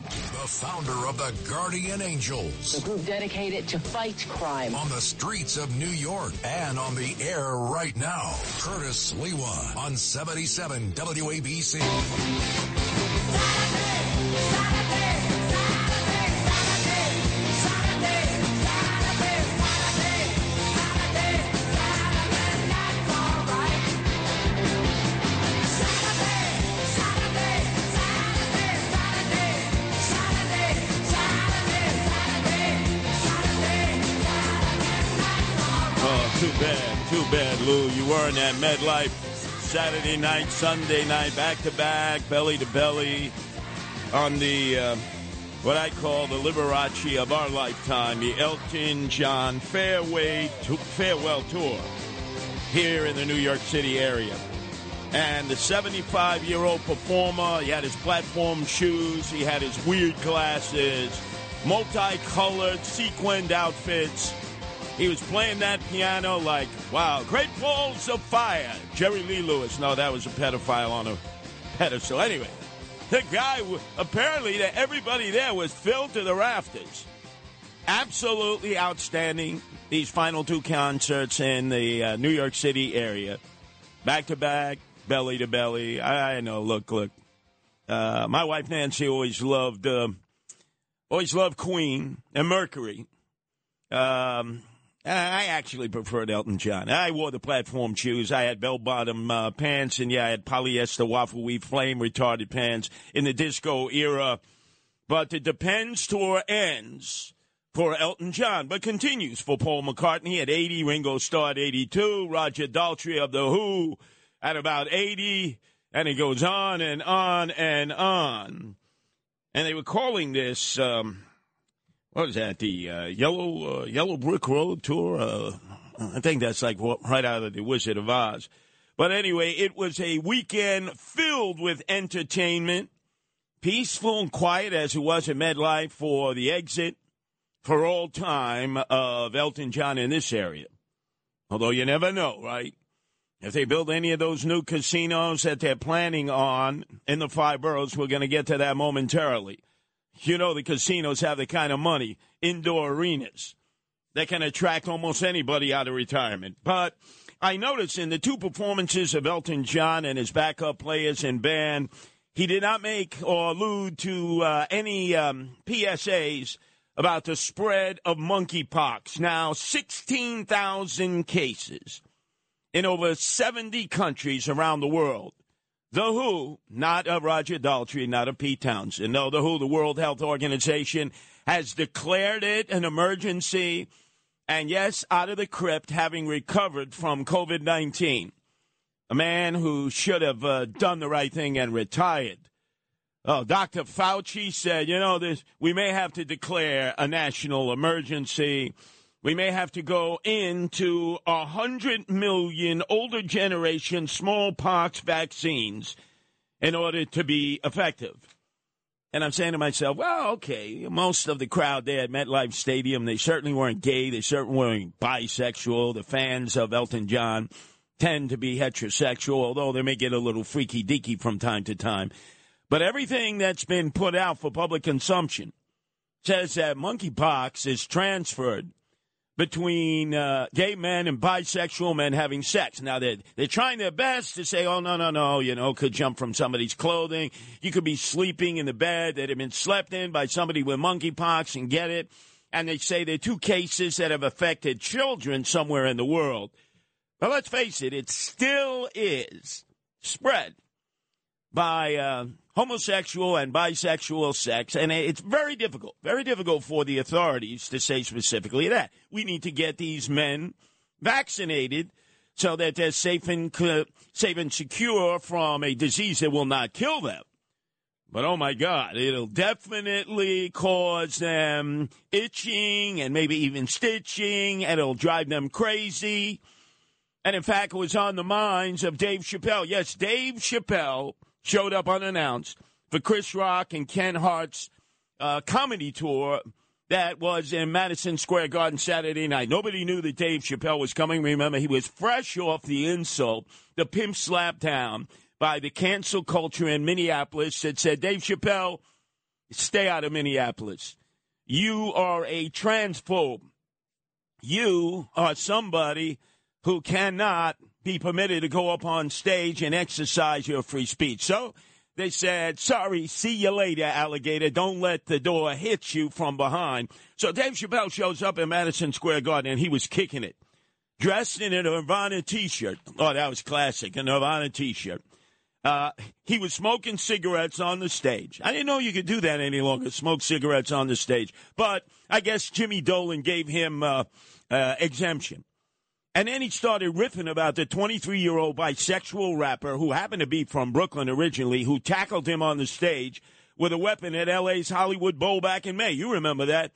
The founder of the Guardian Angels. A group dedicated to fight crime. On the streets of New York and on the air right now. Curtis Sliwa on 77 WABC. Lou. You weren't at MetLife Saturday night, Sunday night, back to back, belly to belly, on the uh, what I call the Liberace of our lifetime, the Elton John Fairway to- Farewell Tour here in the New York City area. And the 75 year old performer, he had his platform shoes, he had his weird glasses, multicolored sequined outfits. He was playing that piano like, wow, great balls of fire. Jerry Lee Lewis. No, that was a pedophile on a pedestal. Anyway, the guy, apparently, that everybody there was filled to the rafters. Absolutely outstanding. These final two concerts in the uh, New York City area, back to back, belly to belly. I, I know. Look, look. Uh, my wife Nancy always loved, uh, always loved Queen and Mercury. Um, I actually preferred Elton John. I wore the platform shoes. I had bell bottom uh, pants, and yeah, I had polyester waffle weave flame retarded pants in the disco era. But the Depends tour ends for Elton John, but continues for Paul McCartney at 80, Ringo Starr at 82, Roger Daltrey of The Who at about 80, and it goes on and on and on. And they were calling this. Um, what was that? The uh, Yellow uh, Yellow Brick Road tour. Uh, I think that's like right out of the Wizard of Oz. But anyway, it was a weekend filled with entertainment, peaceful and quiet as it was at MetLife for the exit for all time of Elton John in this area. Although you never know, right? If they build any of those new casinos that they're planning on in the five boroughs, we're going to get to that momentarily. You know, the casinos have the kind of money, indoor arenas, that can attract almost anybody out of retirement. But I noticed in the two performances of Elton John and his backup players and band, he did not make or allude to uh, any um, PSAs about the spread of monkeypox. Now, 16,000 cases in over 70 countries around the world. The WHO, not of Roger Daltrey, not of Pete Townshend. No, the WHO, the World Health Organization, has declared it an emergency. And yes, out of the crypt, having recovered from COVID 19. A man who should have uh, done the right thing and retired. Oh, Dr. Fauci said, you know, this, we may have to declare a national emergency. We may have to go into a hundred million older generation smallpox vaccines in order to be effective. And I'm saying to myself, well, okay, most of the crowd there at MetLife Stadium, they certainly weren't gay, they certainly weren't bisexual. The fans of Elton John tend to be heterosexual, although they may get a little freaky deaky from time to time. But everything that's been put out for public consumption says that monkeypox is transferred between uh, gay men and bisexual men having sex. Now they're they're trying their best to say, oh no no no, you know, could jump from somebody's clothing. You could be sleeping in the bed that had been slept in by somebody with monkeypox and get it. And they say there are two cases that have affected children somewhere in the world. But let's face it, it still is spread by uh, homosexual and bisexual sex, and it's very difficult, very difficult for the authorities to say specifically that. We need to get these men vaccinated so that they're safe and safe and secure from a disease that will not kill them. But oh my God, it'll definitely cause them itching and maybe even stitching, and it'll drive them crazy. And in fact, it was on the minds of Dave Chappelle. Yes, Dave Chappelle showed up unannounced for Chris Rock and Kevin Hart's uh, comedy tour that was in Madison Square Garden Saturday night. Nobody knew that Dave Chappelle was coming. Remember, he was fresh off the insult, the pimp slap down by the cancel culture in Minneapolis that said, Dave Chappelle, stay out of Minneapolis. You are a transphobe. You are somebody who cannot be permitted to go up on stage and exercise your free speech. So they said, sorry, see you later, alligator. Don't let the door hit you from behind. So Dave Chappelle shows up in Madison Square Garden and he was kicking it. Dressed in a Nirvana t shirt. Oh, that was classic, a Nirvana t shirt. Uh, he was smoking cigarettes on the stage. I didn't know you could do that any longer, smoke cigarettes on the stage. But I guess Jimmy Dolan gave him uh, uh, exemption. And then he started riffing about the 23 year old bisexual rapper who happened to be from Brooklyn originally, who tackled him on the stage with a weapon at LA's Hollywood Bowl back in May. You remember that.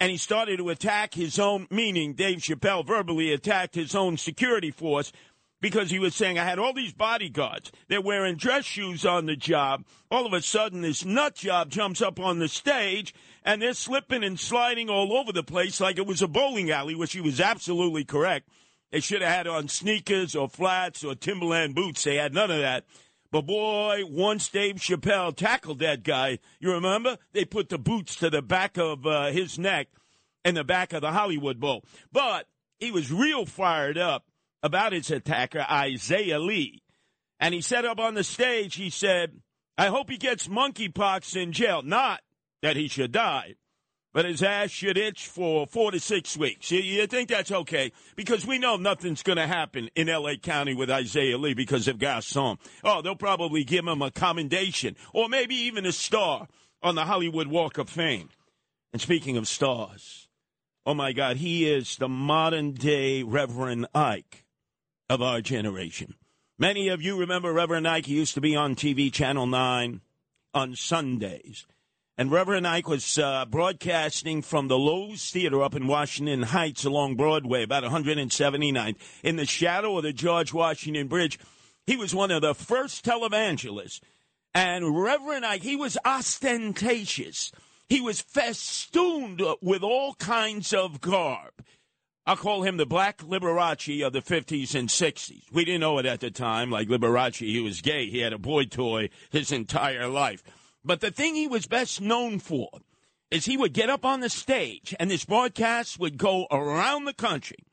And he started to attack his own, meaning Dave Chappelle verbally attacked his own security force because he was saying, I had all these bodyguards. They're wearing dress shoes on the job. All of a sudden, this nut job jumps up on the stage and they're slipping and sliding all over the place like it was a bowling alley, which he was absolutely correct. They should have had on sneakers or flats or Timberland boots. They had none of that. But boy, once Dave Chappelle tackled that guy, you remember? They put the boots to the back of uh, his neck and the back of the Hollywood Bowl. But he was real fired up about his attacker, Isaiah Lee. And he said up on the stage, he said, I hope he gets monkeypox in jail. Not that he should die, but his ass should itch for four to six weeks. You, you think that's okay? Because we know nothing's going to happen in L.A. County with Isaiah Lee because of Gascon. Oh, they'll probably give him a commendation or maybe even a star on the Hollywood Walk of Fame. And speaking of stars, oh my God, he is the modern day Reverend Ike of our generation. Many of you remember Reverend Ike. Used to be on TV Channel 9 on Sundays. And Reverend Ike was uh, broadcasting from the Loew's Theater up in Washington Heights along Broadway, about 179th, in the shadow of the George Washington Bridge. He was one of the first televangelists. And Reverend Ike, he was ostentatious. He was festooned with all kinds of garb. I'll call him the Black Liberace of the 50s and 60s. We didn't know it at the time. Like Liberace, he was gay. He had a boy toy his entire life. But the thing he was best known for is he would get up on the stage and his broadcasts would go around the country.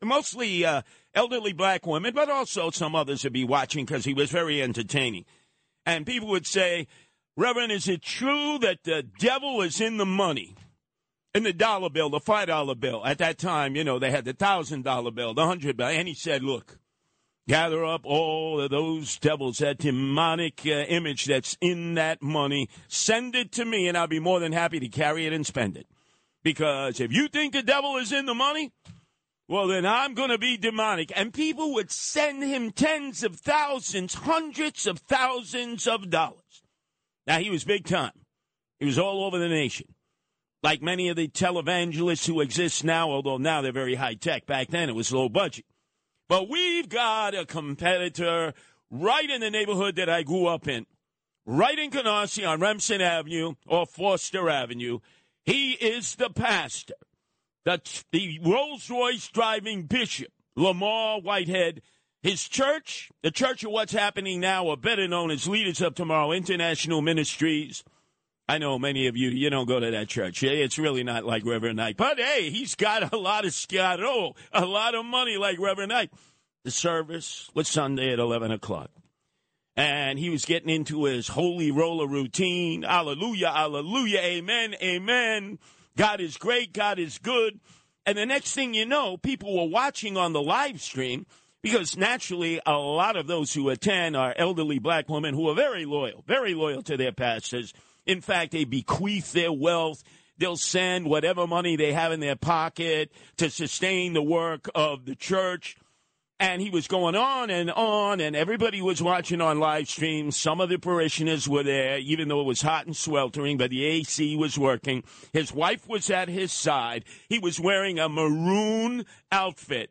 Mostly uh, elderly black women, but also some others would be watching because he was very entertaining. And people would say, Reverend, is it true that the devil is in the money? In the dollar bill, the five dollar bill. At that time, you know, they had the thousand dollar bill, the hundred bill, and he said, "Look, gather up all of those devils, that demonic uh, image that's in that money, send it to me, and I'll be more than happy to carry it and spend it. Because if you think the devil is in the money." Well, then I'm going to be demonic. And people would send him tens of thousands, hundreds of thousands of dollars. Now, he was big time. He was all over the nation like many of the televangelists who exist now, although now they're very high tech. Back then it was low budget. But we've got a competitor right in the neighborhood that I grew up in, right in Canarsie on Remsen Avenue or Foster Avenue. He is the pastor, the, the Rolls Royce driving bishop, Lamar Whitehead. His church, the church of what's happening now, or better known as Leaders of Tomorrow International Ministries, I know many of you, you don't go to that church. It's really not like Reverend Ike. But hey, he's got a lot of scaro, a lot of money like Reverend Ike. The service was Sunday at 11 o'clock. And he was getting into his holy roller routine. Hallelujah, hallelujah, amen, amen. God is great, God is good. And the next thing you know, people were watching on the live stream because naturally a lot of those who attend are elderly black women who are very loyal, very loyal to their pastors in fact, they bequeath their wealth. They'll send whatever money they have in their pocket to sustain the work of the church. And he was going on and on, and everybody was watching on live stream. Some of the parishioners were there, even though it was hot and sweltering, but the AC was working. His wife was at his side. He was wearing a maroon outfit.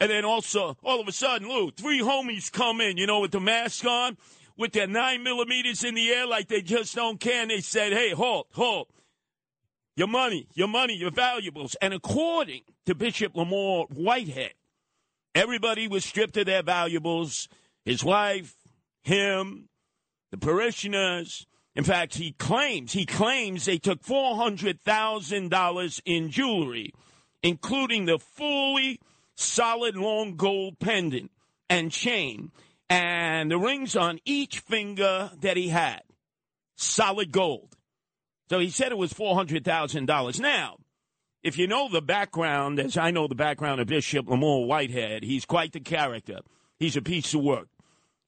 And then also, all of a sudden, Lou, three homies come in, you know, with the mask on, with their nine millimeters in the air like they just don't care. And they said, hey, halt, halt. Your money, your money, your valuables. And according to Bishop Lamar Whitehead, everybody was stripped of their valuables. His wife, him, the parishioners. In fact, he claims, he claims they took $400,000 in jewelry, including the fully solid long gold pendant and chain and the rings on each finger that he had. Solid gold. So he said it was $400,000. Now, if you know the background, as I know the background of Bishop Lamar Whitehead, he's quite the character. He's a piece of work.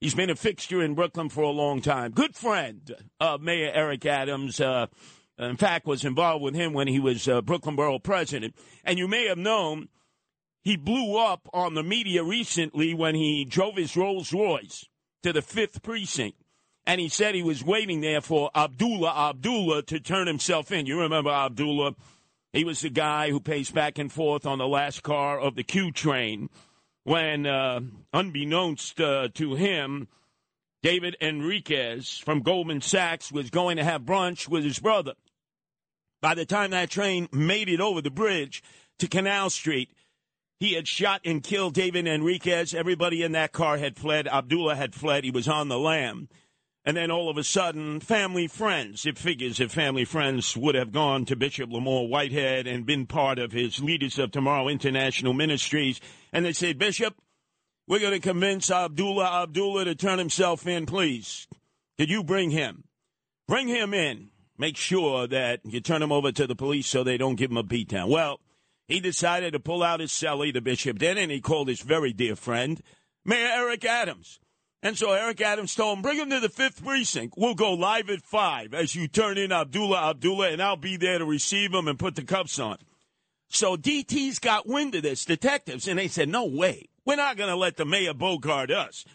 He's been a fixture in Brooklyn for a long time. Good friend of Mayor Eric Adams. Uh, in fact, was involved with him when he was uh, Brooklyn Borough president. And you may have known he blew up on the media recently when he drove his Rolls Royce to the fifth precinct. And he said he was waiting there for Abdullah Abdullah to turn himself in. You remember Abdullah? He was the guy who paced back and forth on the last car of the Q train when, uh, unbeknownst uh, to him, David Enriquez from Goldman Sachs was going to have brunch with his brother. By the time that train made it over the bridge to Canal Street, he had shot and killed David Enriquez. Everybody in that car had fled. Abdullah had fled. He was on the lam. And then all of a sudden, family friends, it figures if family friends would have gone to Bishop Lamar Whitehead and been part of his Leaders of Tomorrow International Ministries, and they said, Bishop, we're going to convince Abdullah Abdullah to turn himself in, please. Could you bring him? Bring him in. Make sure that you turn him over to the police so they don't give him a beatdown. Well, he decided to pull out his celly, the bishop did, and he called his very dear friend, Mayor Eric Adams. And so Eric Adams told him, bring him to the fifth precinct. We'll go live at five as you turn in Abdullah Abdullah, and I'll be there to receive him and put the cuffs on. So DT's got wind of this, detectives, and they said, no way. We're not going to let the mayor bogart us.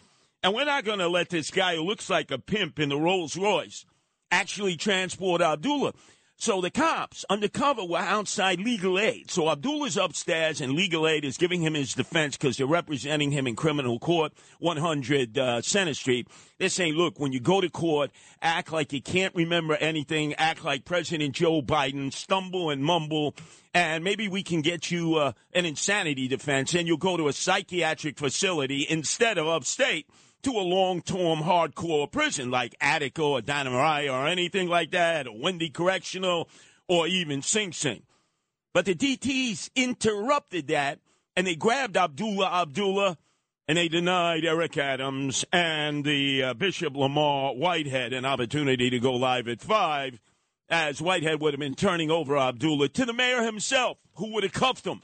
And we're not going to let this guy who looks like a pimp in the Rolls Royce actually transport Abdullah. So the cops undercover were outside legal aid. So Abdullah's upstairs and legal aid is giving him his defense because they're representing him in criminal court, 100 uh, Center Street. They're saying, look, when you go to court, act like you can't remember anything, act like President Joe Biden, stumble and mumble, and maybe we can get you uh, an insanity defense and you'll go to a psychiatric facility instead of upstate to a long-term hardcore prison like Attica or Dannemora or anything like that, or Wende Correctional, or even Sing Sing. But the DTs interrupted that, and they grabbed Abdullah Abdullah, and they denied Eric Adams and the uh, Bishop Lamar Whitehead an opportunity to go live at 5, as Whitehead would have been turning over Abdullah to the mayor himself, who would have cuffed him.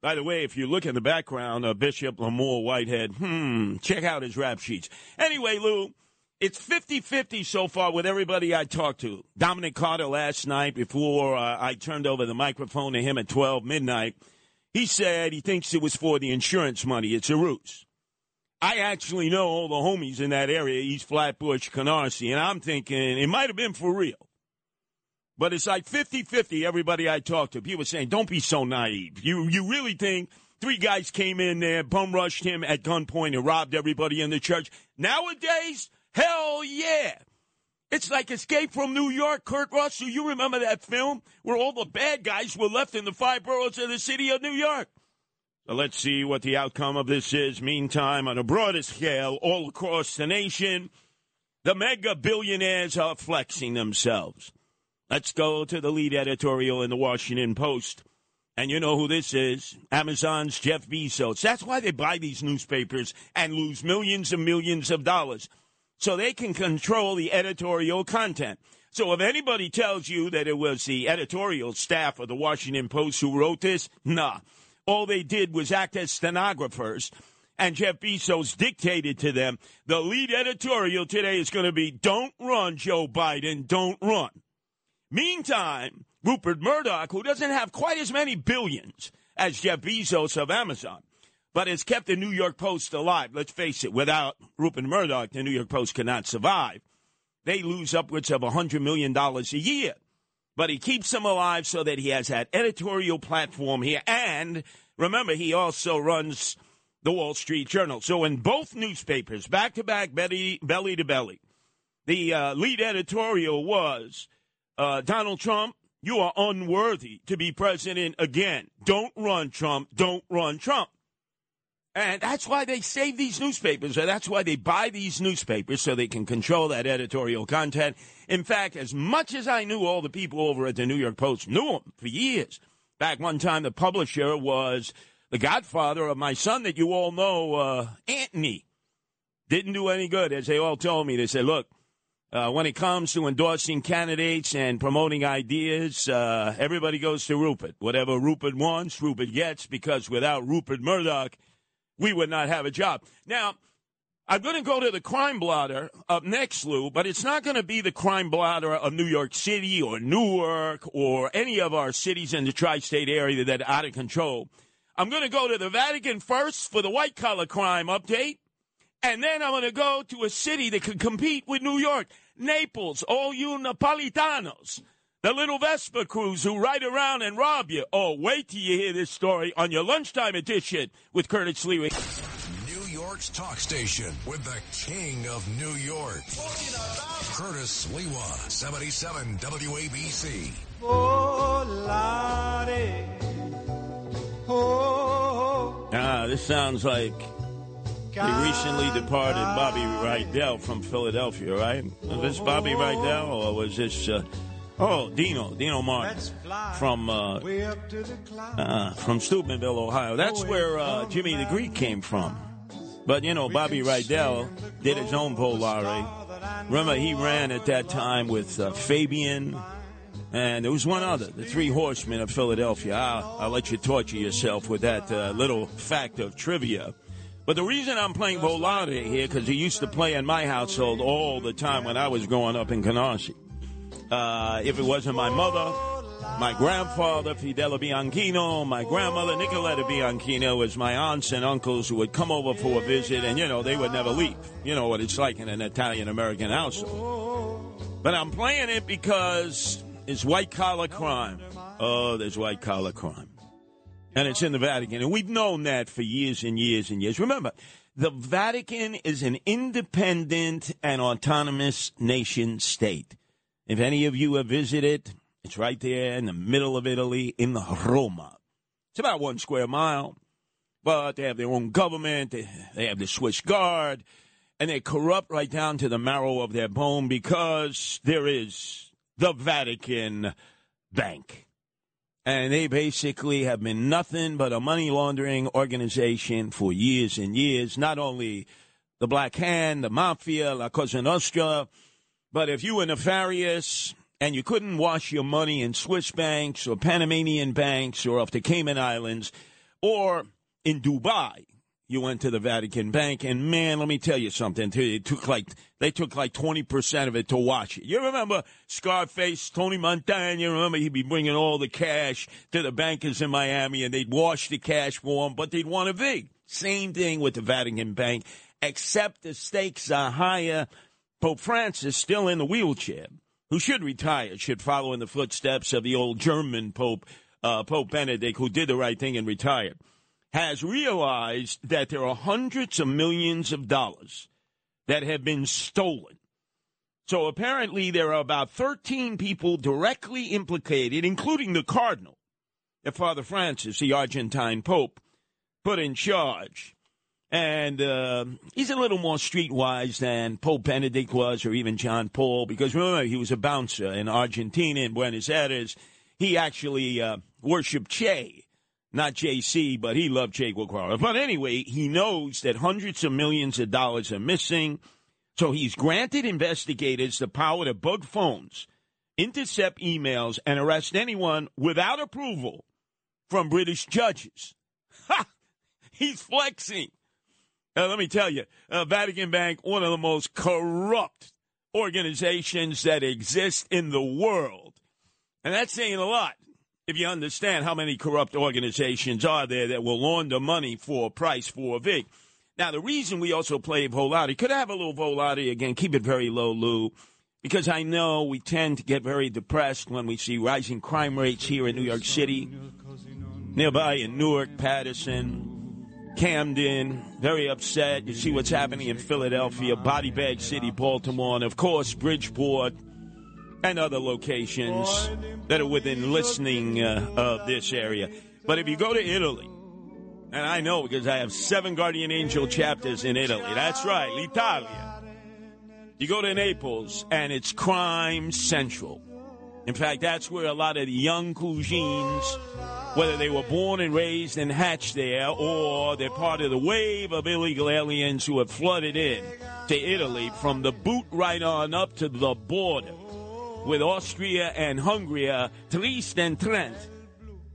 By the way, if you look in the background of Bishop Lamar Whitehead, hmm, check out his rap sheets. Anyway, Lou, it's 50 50 so far with everybody I talked to. Dominic Carter last night, before uh, I turned over the microphone to him at 12 midnight, he said he thinks it was for the insurance money. It's a ruse. I actually know all the homies in that area, East Flatbush, Canarsie, and I'm thinking it might have been for real. But it's like 50 50, everybody I talked to. People saying, don't be so naive. You, you really think three guys came in there, bum rushed him at gunpoint, and robbed everybody in the church? Nowadays, hell yeah. It's like Escape from New York, Kurt Russell. You remember that film where all the bad guys were left in the five boroughs of the city of New York? Let's see what the outcome of this is. Meantime, on a broader scale, all across the nation, the mega billionaires are flexing themselves. Let's go to the lead editorial in the Washington Post. And you know who this is Amazon's Jeff Bezos. That's why they buy these newspapers and lose millions and millions of dollars. So they can control the editorial content. So if anybody tells you that it was the editorial staff of the Washington Post who wrote this, nah. All they did was act as stenographers. And Jeff Bezos dictated to them the lead editorial today is going to be don't run, Joe Biden, don't run. Meantime, Rupert Murdoch, who doesn't have quite as many billions as Jeff Bezos of Amazon, but has kept the New York Post alive. Let's face it, without Rupert Murdoch, the New York Post cannot survive. They lose upwards of $100 million a year. But he keeps them alive so that he has that editorial platform here. And remember, he also runs the Wall Street Journal. So in both newspapers, back to back, belly, to belly, the uh, lead editorial was uh, Donald Trump, you are unworthy to be president again. Don't run, Trump. Don't run, Trump. And that's why they save these newspapers, that's why they buy these newspapers so they can control that editorial content. In fact, as much as I knew all the people over at the New York Post, knew them for years. Back one time, the publisher was the godfather of my son that you all know, uh, Anthony. Didn't do any good, as they all told me. They said, look, uh, when it comes to endorsing candidates and promoting ideas, uh, everybody goes to Rupert. Whatever Rupert wants, Rupert gets, because without Rupert Murdoch, we would not have a job. Now, I'm going to go to the crime blotter up next, Lou, but it's not going to be the crime blotter of New York City or Newark or any of our cities in the tri state area that are out of control. I'm going to go to the Vatican first for the white collar crime update. And then I'm going to go to a city that can compete with New York. Naples, all you Napolitanos, the little Vespa crews who ride around and rob you. Oh, wait till you hear this story on your lunchtime edition with Curtis Sliwa. New York's talk station with the king of New York. Curtis Sliwa, 77 WABC. Oh, Lottie. Oh, Ah, this sounds like the recently departed Bobby Rydell from Philadelphia, right? Was this Bobby Rydell or was this, uh, oh, Dino, Dino Martin from, uh, way up to the clouds. uh, from Steubenville, Ohio. That's where uh, Jimmy the Greek came from. But, you know, Bobby Rydell did his own Volare. Remember, he ran at that time with uh, Fabian, and there was one other, the Three Horsemen of Philadelphia. I'll, I'll let you torture yourself with that uh, little fact of trivia. But the reason I'm playing Volante here, because he used to play in my household all the time when I was growing up in Canarsie. Uh, if it wasn't my mother, my grandfather, Fidel Bianchino, my grandmother, Nicoletta Bianchino, was my aunts and uncles who would come over for a visit, and, you know, they would never leave. You know what it's like in an Italian-American household. But I'm playing it because it's white-collar crime. Oh, there's white-collar crime. And it's in the Vatican. And we've known that for years and years and years. Remember, the Vatican is an independent and autonomous nation state. If any of you have visited, it's right there in the middle of Italy in the Roma. It's about one square mile, but they have their own government. They, they have the Swiss Guard, and they're corrupt right down to the marrow of their bone because there is the Vatican Bank. And they basically have been nothing but a money laundering organization for years and years. Not only the Black Hand, the Mafia, La Cosa Nostra, but if you were nefarious and you couldn't wash your money in Swiss banks or Panamanian banks or off the Cayman Islands or in Dubai, you went to the Vatican Bank, and man, let me tell you something. It took like they took like twenty percent of it to wash it. You remember Scarface, Tony Montana? You remember he'd be bringing all the cash to the bankers in Miami, and they'd wash the cash for him, but they'd want a vig. Same thing with the Vatican Bank, except the stakes are higher. Pope Francis still in the wheelchair, who should retire, should follow in the footsteps of the old German Pope, uh, Pope Benedict, who did the right thing and retired has realized that there are hundreds of millions of dollars that have been stolen. So apparently, there are about 13 people directly implicated, including the Cardinal, that Father Francis, the Argentine Pope, put in charge. And uh, he's a little more streetwise than Pope Benedict was, or even John Paul, because remember, he was a bouncer in Argentina, in Buenos Aires. He actually uh, worshipped Che not JC, but he loved Che Guevara. But anyway, he knows that hundreds of millions of dollars are missing. So he's granted investigators the power to bug phones, intercept emails, and arrest anyone without approval from British judges. Ha! He's flexing. Let me tell you, uh, Vatican Bank, one of the most corrupt organizations that exist in the world. And that's saying a lot. If you understand how many corrupt organizations are there that will launder money for a price for a vig. Now, the reason we also play Volati, could I have a little Volati again? Keep it very low, Lou, because I know we tend to get very depressed when we see rising crime rates here in New York City, nearby in Newark, Paterson, Camden, very upset. You see what's happening in Philadelphia, Body Bag City, Baltimore, and of course, Bridgeport and other locations that are within listening uh, of this area. But if you go to Italy, and I know because I have seven Guardian Angel chapters in Italy. That's right, l'Italia. You go to Naples, and it's crime central. In fact, that's where a lot of the young cousins, whether they were born and raised and hatched there, or they're part of the wave of illegal aliens who have flooded in to Italy from the boot right on up to the border with Austria and Hungary, Trieste and Trent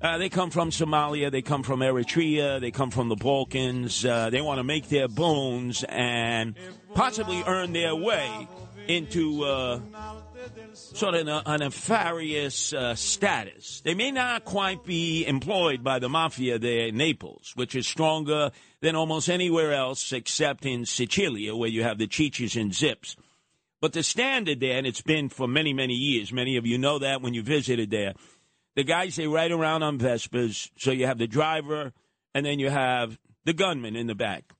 uh, they come from Somalia, they come from Eritrea, they come from the Balkans. Uh, they want to make their bones and possibly earn their way into uh, sort of a, a nefarious uh, status. They may not quite be employed by the mafia there in Naples, which is stronger than almost anywhere else except in Sicilia, where you have the Chichis and Zips. But the standard there, and it's been for many, many years, many of you know that when you visited there, the guys they ride around on Vespas. So you have the driver, and then you have the gunman in the back.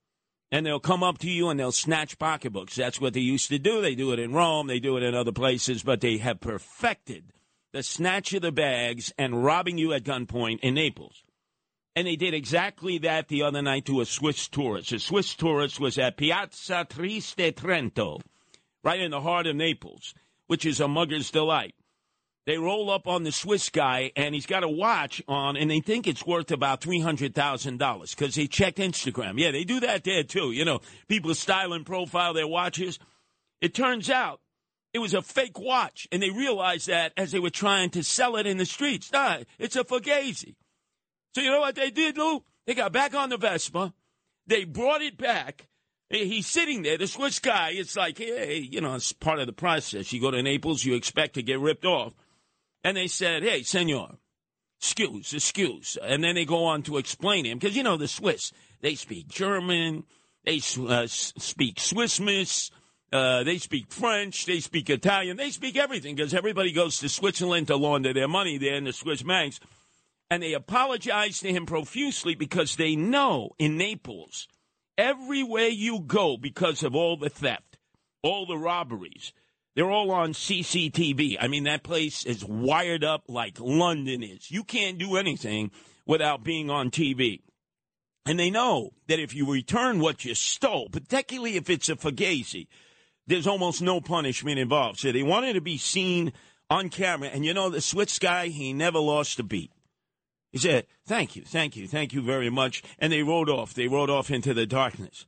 And they'll come up to you and they'll snatch pocketbooks. That's what they used to do. They do it in Rome, they do it in other places, but they have perfected the snatch of the bags and robbing you at gunpoint in Naples. And they did exactly that the other night to a Swiss tourist. A Swiss tourist was at Piazza Trieste Trento, right in the heart of Naples, which is a mugger's delight. They roll up on the Swiss guy, and he's got a watch on, and they think it's worth about three hundred thousand dollars because they checked Instagram. Yeah, they do that there too. You know, people style and profile their watches. It turns out it was a fake watch, and they realized that as they were trying to sell it in the streets. Nah, it's a Fugazi. So you know what they did, Lou? They got back on the Vespa. They brought it back. He's sitting there, the Swiss guy. It's like, hey, you know, it's part of the process. You go to Naples, you expect to get ripped off. And they said, hey, senor, excuse, excuse. And then they go on to explain him, because, you know, the Swiss, they speak German, they uh, speak Swiss Miss, uh, they speak French, they speak Italian, they speak everything, because everybody goes to Switzerland to launder their money there in the Swiss banks. And they apologize to him profusely because they know in Naples, everywhere you go because of all the theft, all the robberies, they're all on CCTV. I mean, that place is wired up like London is. You can't do anything without being on TV. And they know that if you return what you stole, particularly if it's a Fugazi, there's almost no punishment involved. So they wanted to be seen on camera. And you know, the Swiss guy, he never lost a beat. He said, Thank you, thank you, thank you very much. And they rode off. They rode off into the darkness.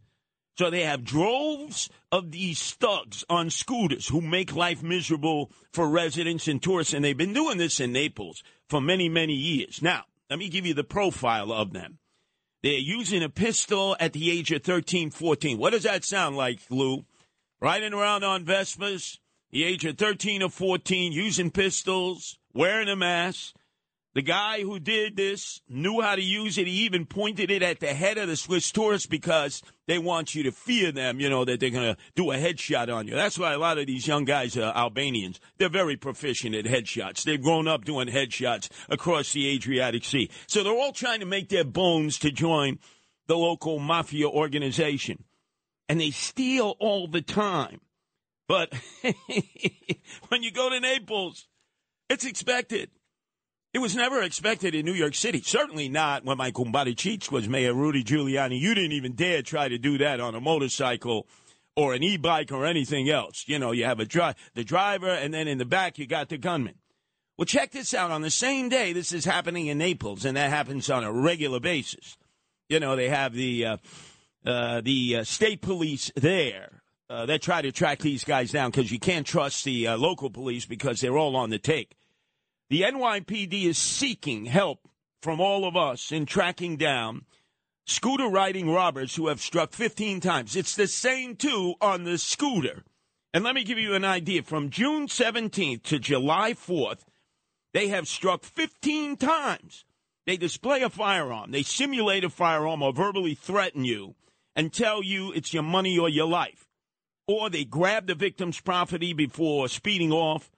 So they have droves of these thugs on scooters who make life miserable for residents and tourists, and they've been doing this in Naples for many, many years. Now, let me give you the profile of them. They're using a pistol at the age of 13, 14. What does that sound like, Lou? Riding around on Vespas, the age of 13 or 14, using pistols, wearing a mask. The guy who did this knew how to use it. He even pointed it at the head of the Swiss tourists because they want you to fear them, you know, that they're going to do a headshot on you. That's why a lot of these young guys are Albanians. They're very proficient at headshots. They've grown up doing headshots across the Adriatic Sea. So they're all trying to make their bones to join the local mafia organization. And they steal all the time. But when you go to Naples, it's expected. It was never expected in New York City. Certainly not when my kumbari Cheech was mayor, Rudy Giuliani. You didn't even dare try to do that on a motorcycle or an e-bike or anything else. You know, you have a dri- the driver, and then in the back you got the gunman. Well, check this out. On the same day, this is happening in Naples, and that happens on a regular basis. You know, they have the uh, uh, the uh, state police there. Uh, they try to track these guys down because you can't trust the uh, local police because they're all on the take. The NYPD is seeking help from all of us in tracking down scooter riding robbers who have struck 15 times. It's the same two on the scooter. And let me give you an idea. From June 17th to July 4th, They have struck 15 times. They display a firearm, they simulate a firearm or verbally threaten you and tell you it's your money or your life. Or they grab the victim's property before speeding off.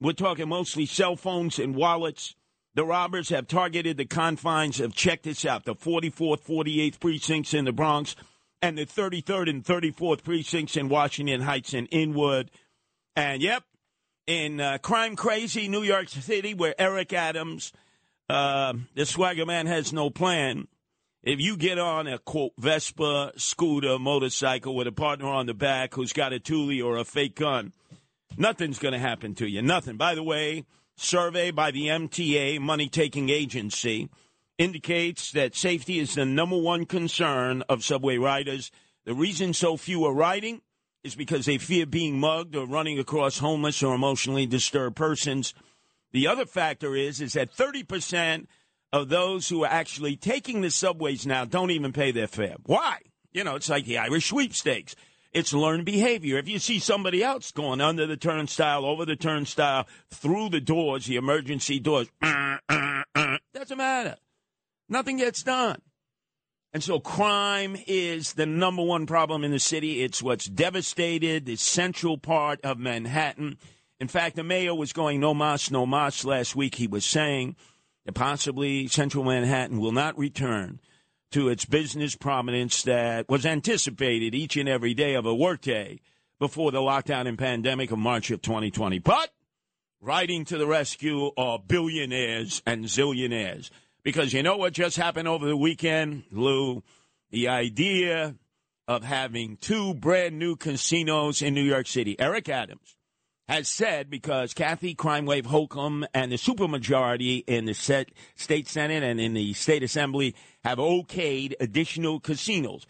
We're talking mostly cell phones and wallets. The robbers have targeted the confines of, check this out, the 44th, 48th precincts in the Bronx and the 33rd and 34th precincts in Washington Heights and Inwood. And yep, in uh, crime crazy New York City, where Eric Adams, uh, the swagger man, has no plan. If you get on a quote Vespa, scooter, motorcycle with a partner on the back who's got a Thule or a fake gun, nothing's going to happen to you. Nothing. By the way, survey by the MTA, money taking agency, indicates that safety is the number one concern of subway riders. The reason so few are riding is because they fear being mugged or running across homeless or emotionally disturbed persons. The other factor is is that 30% of those who are actually taking the subways now don't even pay their fare. Why? You know, it's like the Irish sweepstakes. It's learned behavior. If you see somebody else going under the turnstile, over the turnstile, through the doors, the emergency doors, doesn't matter. Nothing gets done. And so crime is the number one problem in the city. It's what's devastated the central part of Manhattan. In fact, the mayor was going no mas, no mas last week. He was saying that possibly central Manhattan will not return to its business prominence that was anticipated each and every day of a workday before the lockdown and pandemic of March of 2020. But riding to the rescue are billionaires and zillionaires. Because you know what just happened over the weekend, Lou? The idea of having two brand new casinos in New York City. Eric Adams has said because Kathy Crime Wave Hochul and the supermajority in the state senate and in the state assembly have okayed additional casinos.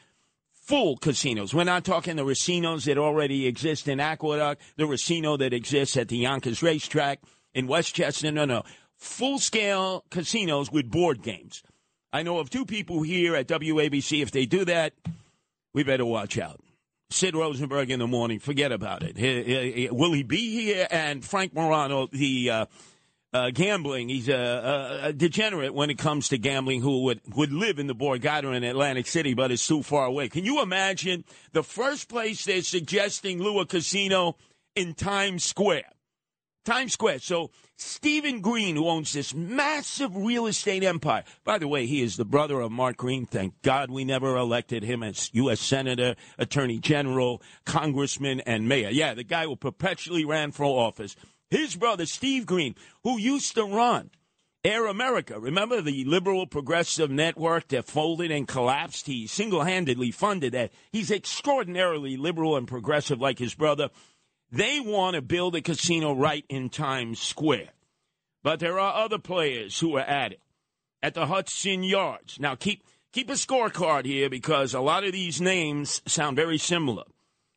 Full casinos. We're not talking the racinos that already exist in Aqueduct, the racino that exists at the Yonkers racetrack in Westchester. No, no full scale casinos with board games. I know of two people here at WABC. If they do that, we better watch out. Sid Rosenberg in the morning, forget about it. He, he, he, will he be here? And Frank Morano, the uh, uh, gambling, he's a, a, degenerate when it comes to gambling who would, would live in the Borgata in Atlantic City, but is too far away. Can you imagine the first place they're suggesting Lua Casino in Times Square? Times Square. So Stephen Green, who owns this massive real estate empire. By the way, he is the brother of Mark Green. Thank God we never elected him as U.S. Senator, Attorney General, Congressman, and Mayor. Yeah, the guy who perpetually ran for office. His brother, Steve Green, who used to run Air America. Remember the liberal progressive network that folded and collapsed? He single handedly funded that. He's extraordinarily liberal and progressive like his brother. They want to build a casino right in Times Square. But there are other players who are at it. At the Hudson Yards. Now keep keep a scorecard here because a lot of these names sound very similar.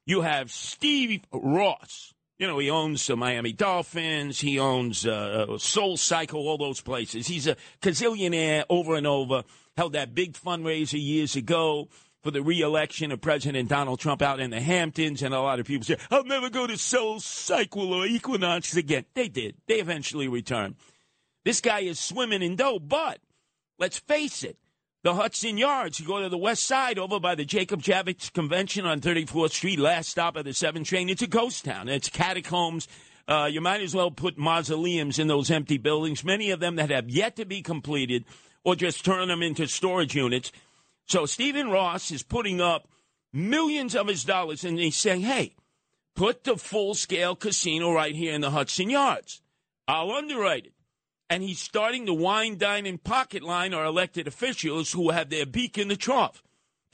You have Steve Ross. You know, he owns the Miami Dolphins. He owns uh, Soul Cycle, all those places. He's a gazillionaire over and over. Held that big fundraiser years ago for the reelection of President Donald Trump out in the Hamptons, and a lot of people say, I'll never go to Soul Cycle or Equinox again. They did. They eventually returned. This guy is swimming in dough, but let's face it, the Hudson Yards, you go to the west side over by the Jacob Javits Convention on 34th Street, last stop of the 7 train. It's a ghost town. It's catacombs. Uh, you might as well put mausoleums in those empty buildings, many of them that have yet to be completed, or just turn them into storage units. So Stephen Ross is putting up millions of his dollars and he's saying, hey, put the full scale casino right here in the Hudson Yards. I'll underwrite it. And he's starting to wine, dine, and pocket line our elected officials who have their beak in the trough.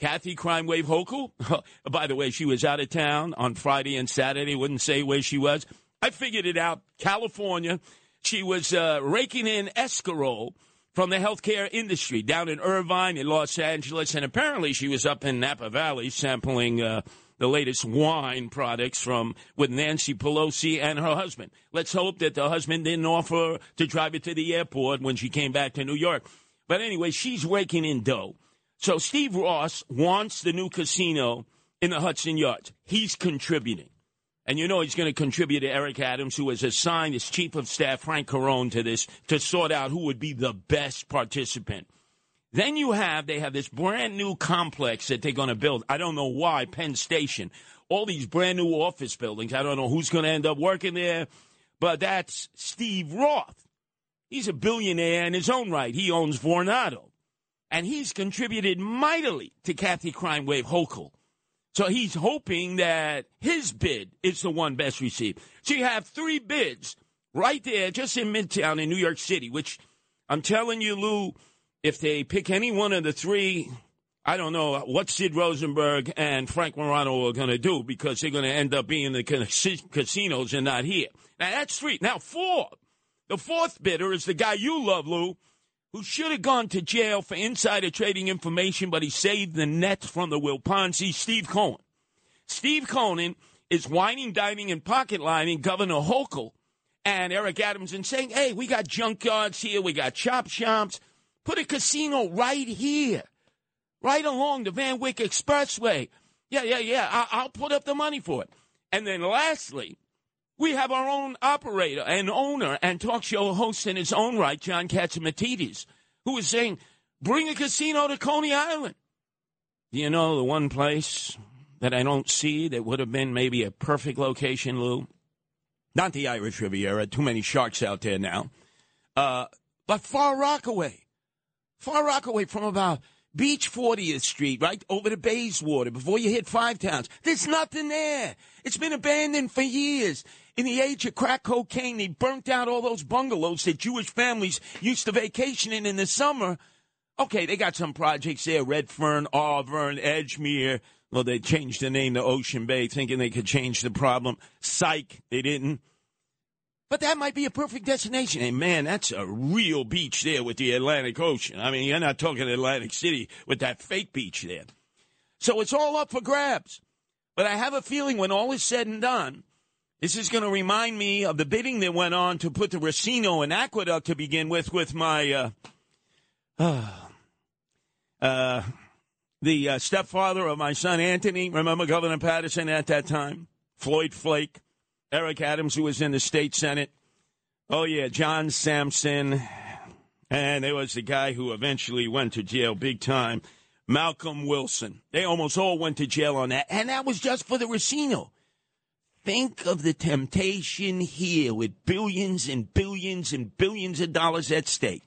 Kathy Crime Wave Hochul, by the way, she was out of town on Friday and Saturday, wouldn't say where she was. I figured it out. California. She was uh, raking in escarole from the healthcare industry down in Irvine, in Los Angeles, and apparently she was up in Napa Valley sampling uh, the latest wine products from with Nancy Pelosi and her husband. Let's hope that the husband didn't offer to drive her to the airport when she came back to New York. But anyway, she's raking in dough. So Steve Ross wants the new casino in the Hudson Yards. He's contributing. And you know he's going to contribute to Eric Adams, who has assigned his chief of staff, Frank Carone, to this to sort out who would be the best participant. Then you have, they have this brand new complex that they're going to build. I don't know why, Penn Station. All these brand new office buildings. I don't know who's going to end up working there, but that's Steve Roth. He's a billionaire in his own right. He owns Vornado. And he's contributed mightily to Kathy Crime Wave Hochul. So he's hoping that his bid is the one best received. So you have three bids right there, just in Midtown in New York City, which I'm telling you, Lou, if they pick any one of the three, I don't know what Sid Rosenberg and Frank Morano are going to do because they're going to end up being in the casinos and not here. Now that's three. Now four. The fourth bidder is the guy you love, Lou, who should have gone to jail for insider trading information, but he saved the Mets from the Will Ponzi, Steve Cohen. Steve Cohen is whining, dining, and pocket lining Governor Hochul and Eric Adams and saying, hey, we got junkyards here, we got chop shops. Put a casino right here, right along the Van Wyck Expressway. Yeah, yeah, yeah. I- I'll put up the money for it. And then lastly, we have our own operator and owner and talk show host in his own right, John Catsimatidis, who is saying, bring a casino to Coney Island. Do you know the one place that I don't see that would have been maybe a perfect location, Lou? Not the Irish Riviera, too many sharks out there now. Uh, but Far Rockaway. Far Rockaway from about Beach 40th Street, right over to Bayswater, before you hit Five Towns. There's nothing there. It's been abandoned for years. In the age of crack cocaine, they burnt out all those bungalows that Jewish families used to vacation in in the summer. Okay, they got some projects there, Redfern, Arverne, Edgemere. Well, they changed the name to Ocean Bay, thinking they could change the problem. Psych, they didn't. But that might be a perfect destination. And man, that's a real beach there with the Atlantic Ocean. I mean, you're not talking Atlantic City with that fake beach there. So it's all up for grabs. But I have a feeling when all is said and done, this is going to remind me of the bidding that went on to put the Racino and Aqueduct to begin with, with my, uh, uh, the uh, stepfather of my son Anthony. Remember Governor Paterson at that time? Floyd Flake. Eric Adams, who was in the state senate. Oh yeah, John Sampson, and there was the guy who eventually went to jail big time, Malcolm Wilson. They almost all went to jail on that, and that was just for the Racino. Think of the temptation here with billions and billions and billions of dollars at stake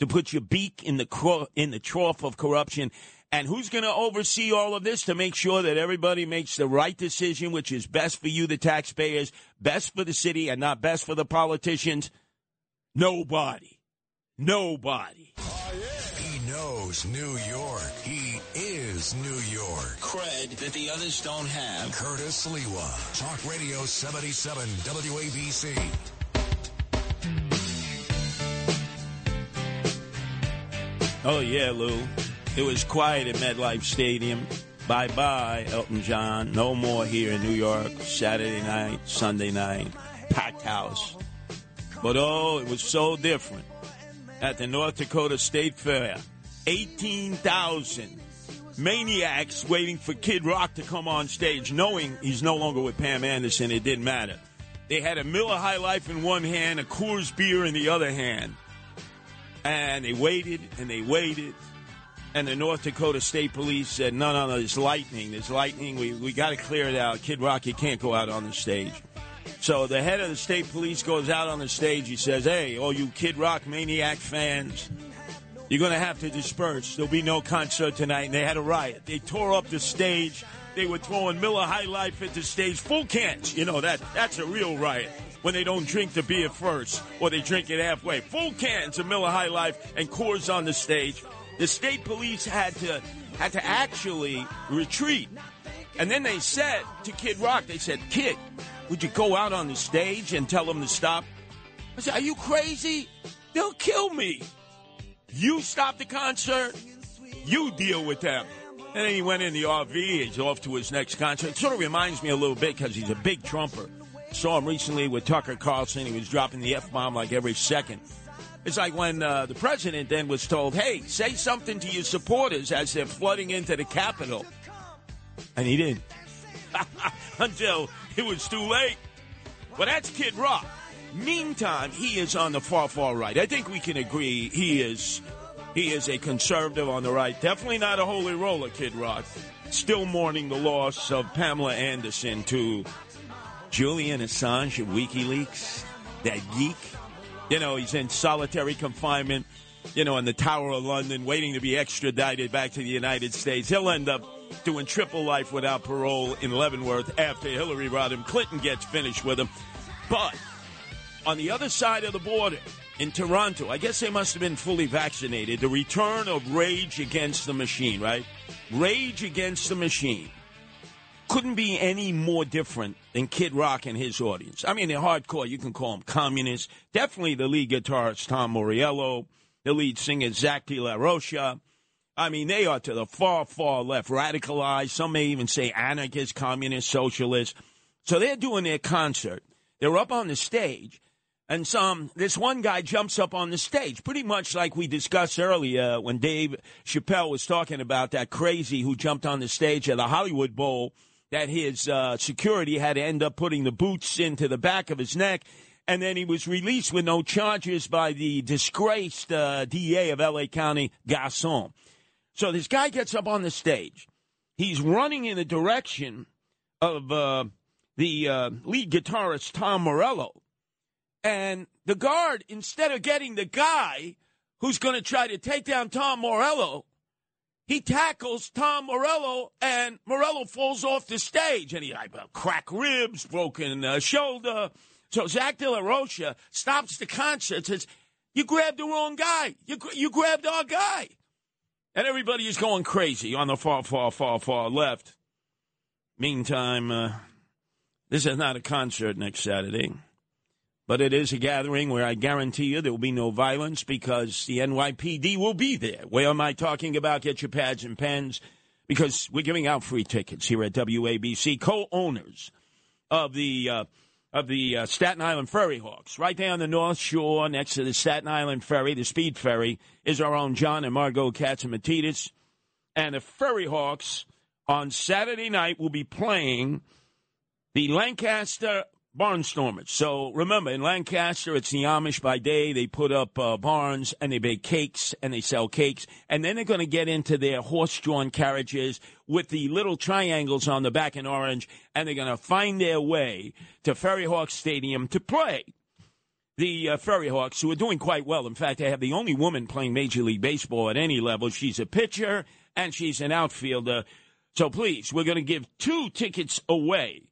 to put your beak in the cro- in the trough of corruption and who's going to oversee all of this to make sure that everybody makes the right decision, which is best for you, the taxpayers, best for the city, and not best for the politicians? Nobody. Nobody. He knows New York. He is New York. Cred that the others don't have. Curtis Sliwa. Talk Radio 77 WABC. Oh, yeah, Lou. It was quiet at MetLife Stadium. Bye bye, Elton John. No more here in New York. Saturday night, Sunday night, packed house. But oh, it was so different at the North Dakota State Fair. 18,000 maniacs waiting for Kid Rock to come on stage, knowing he's no longer with Pam Anderson. It didn't matter. They had a Miller High Life in one hand, a Coors beer in the other hand. And they waited and they waited and the North Dakota State Police said, no, no, no, there's lightning. There's lightning. We, we got to clear it out. Kid Rock, you can't go out on the stage. So the head of the state police goes out on the stage. He says, hey, all you Kid Rock maniac fans, you're going to have to disperse. There'll be no concert tonight. And they had a riot. They tore up the stage. They were throwing Miller High Life at the stage, full cans. You know, that that's a real riot when they don't drink the beer first or they drink it halfway. Full cans of Miller High Life and Coors on the stage the state police had to had to actually retreat. And then they said to Kid Rock, they said, Kid, would you go out on the stage and tell them to stop? I said, Are you crazy? They'll kill me. You stop the concert, you deal with them. And then he went in the RV, he's off to his next concert. It sort of reminds me a little bit because he's a big trumper. Saw him recently with Tucker Carlson. He was dropping the F bomb like every second. It's like when uh, the president then was told, hey, say something to your supporters as they're flooding into the Capitol. And he didn't. Until it was too late. Well, that's Kid Rock. Meantime, he is on the far, far right. I think we can agree he is he is a conservative on the right. Definitely not a holy roller, Kid Rock. Still mourning the loss of Pamela Anderson to Julian Assange of WikiLeaks. That geek. You know, he's in solitary confinement, you know, in the Tower of London, waiting to be extradited back to the United States. He'll end up doing triple life without parole in Leavenworth after Hillary Rodham Clinton gets finished with him. But on the other side of the border in Toronto, I guess they must have been fully vaccinated. The return of Rage Against the Machine, right? Rage Against the Machine couldn't be any more different than Kid Rock and his audience. I mean, they're hardcore. You can call them communists. Definitely the lead guitarist Tom Morello, the lead singer Zach De La. I mean, they are to the far, far left, radicalized. Some may even say anarchist, communist, socialist. So they're doing their concert. They're up on the stage, and some this one guy jumps up on the stage, pretty much like we discussed earlier when Dave Chappelle was talking about that crazy who jumped on the stage at the Hollywood Bowl. That his uh, security had to end up putting the boots into the back of his neck, and then he was released with no charges by the disgraced uh, DA of L.A. County, Gascón. So this guy gets up on the stage. He's running in the direction of uh, the uh, lead guitarist Tom Morello. And the guard, instead of getting the guy who's going to try to take down Tom Morello, he tackles Tom Morello, and Morello falls off the stage, and he like crack ribs, broken uh, shoulder. So Zach De La Rocha stops the concert, says, "You grabbed the wrong guy. You you grabbed our guy," and everybody is going crazy on the far, far, far, far left. Meantime, uh, this is not a concert next Saturday, but it is a gathering where I guarantee you there will be no violence because the NYPD will be there. Where am I talking about? Get your pads and pens because we're giving out free tickets here at WABC. Co-owners of the uh, of the uh, Staten Island Ferry Hawks, right there on the North Shore next to the Staten Island Ferry, the Speed Ferry, is our own John and Margo Katz and Catsimatidis. And the Ferry Hawks on Saturday night will be playing the Lancaster Barnstormers. So remember, in Lancaster, it's the Amish by day. They put up uh, barns and they bake cakes and they sell cakes. And then they're going to get into their horse drawn carriages with the little triangles on the back in orange. And they're going to find their way to Ferry Hawk Stadium to play. The uh, Ferry Hawks, who are doing quite well. In fact, they have the only woman playing Major League Baseball at any level. She's a pitcher and she's an outfielder. So please, we're going to give two tickets away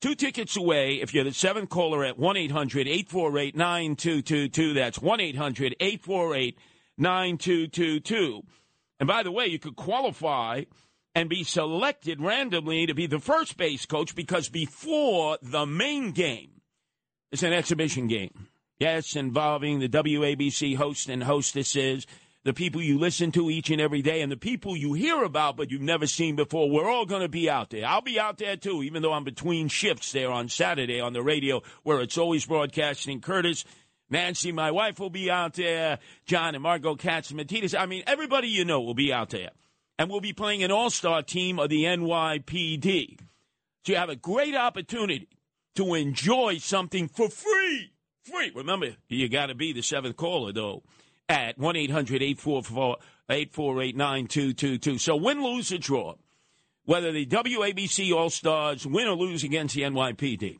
Two tickets away if you're the seventh caller at 1 800 848 9222. That's 1 800 848 9222. And by the way, you could qualify and be selected randomly to be the first base coach because before the main game, it's an exhibition game. Yes, involving the WABC host and hostesses the people you listen to each and every day, and the people you hear about but you've never seen before. We're all going to be out there. I'll be out there too, even though I'm between shifts there on Saturday on the radio where it's always broadcasting. Curtis, Nancy, my wife, will be out there. John and Margo Catsimatidis. I mean, everybody you know will be out there. And we'll be playing an all star team of the NYPD. So you have a great opportunity to enjoy something for free. Free. Remember, you got to be the seventh caller, though at 1 800 848 9222. So win, lose, or draw. Whether the WABC All Stars win or lose against the NYPD,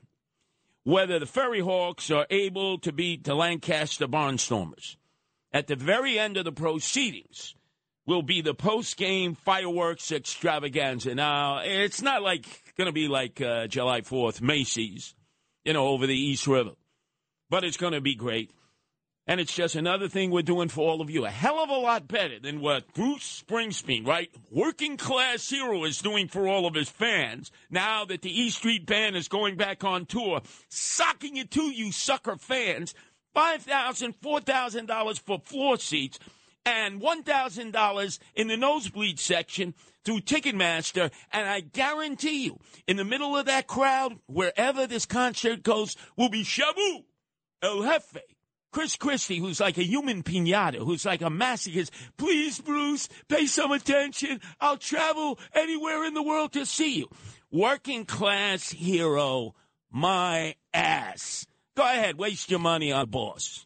whether the Ferry Hawks are able to beat the Lancaster Barnstormers, at the very end of the proceedings will be the post game fireworks extravaganza. Now, it's not like going to be like uh, July 4th, Macy's, you know, over the East River, but it's going to be great. And it's just another thing we're doing for all of you. A hell of a lot better than what Bruce Springsteen, right? Working class hero is doing for all of his fans now that the E Street Band is going back on tour, socking it to you sucker fans. $5,000, $4,000 for floor seats and $1,000 in the nosebleed section through Ticketmaster. And I guarantee you, in the middle of that crowd, wherever this concert goes, will be Shabu, El Jefe, Chris Christie, who's like a human pinata, who's like a masochist. Please, Bruce, pay some attention. I'll travel anywhere in the world to see you. Working class hero my ass. Go ahead, waste your money on boss.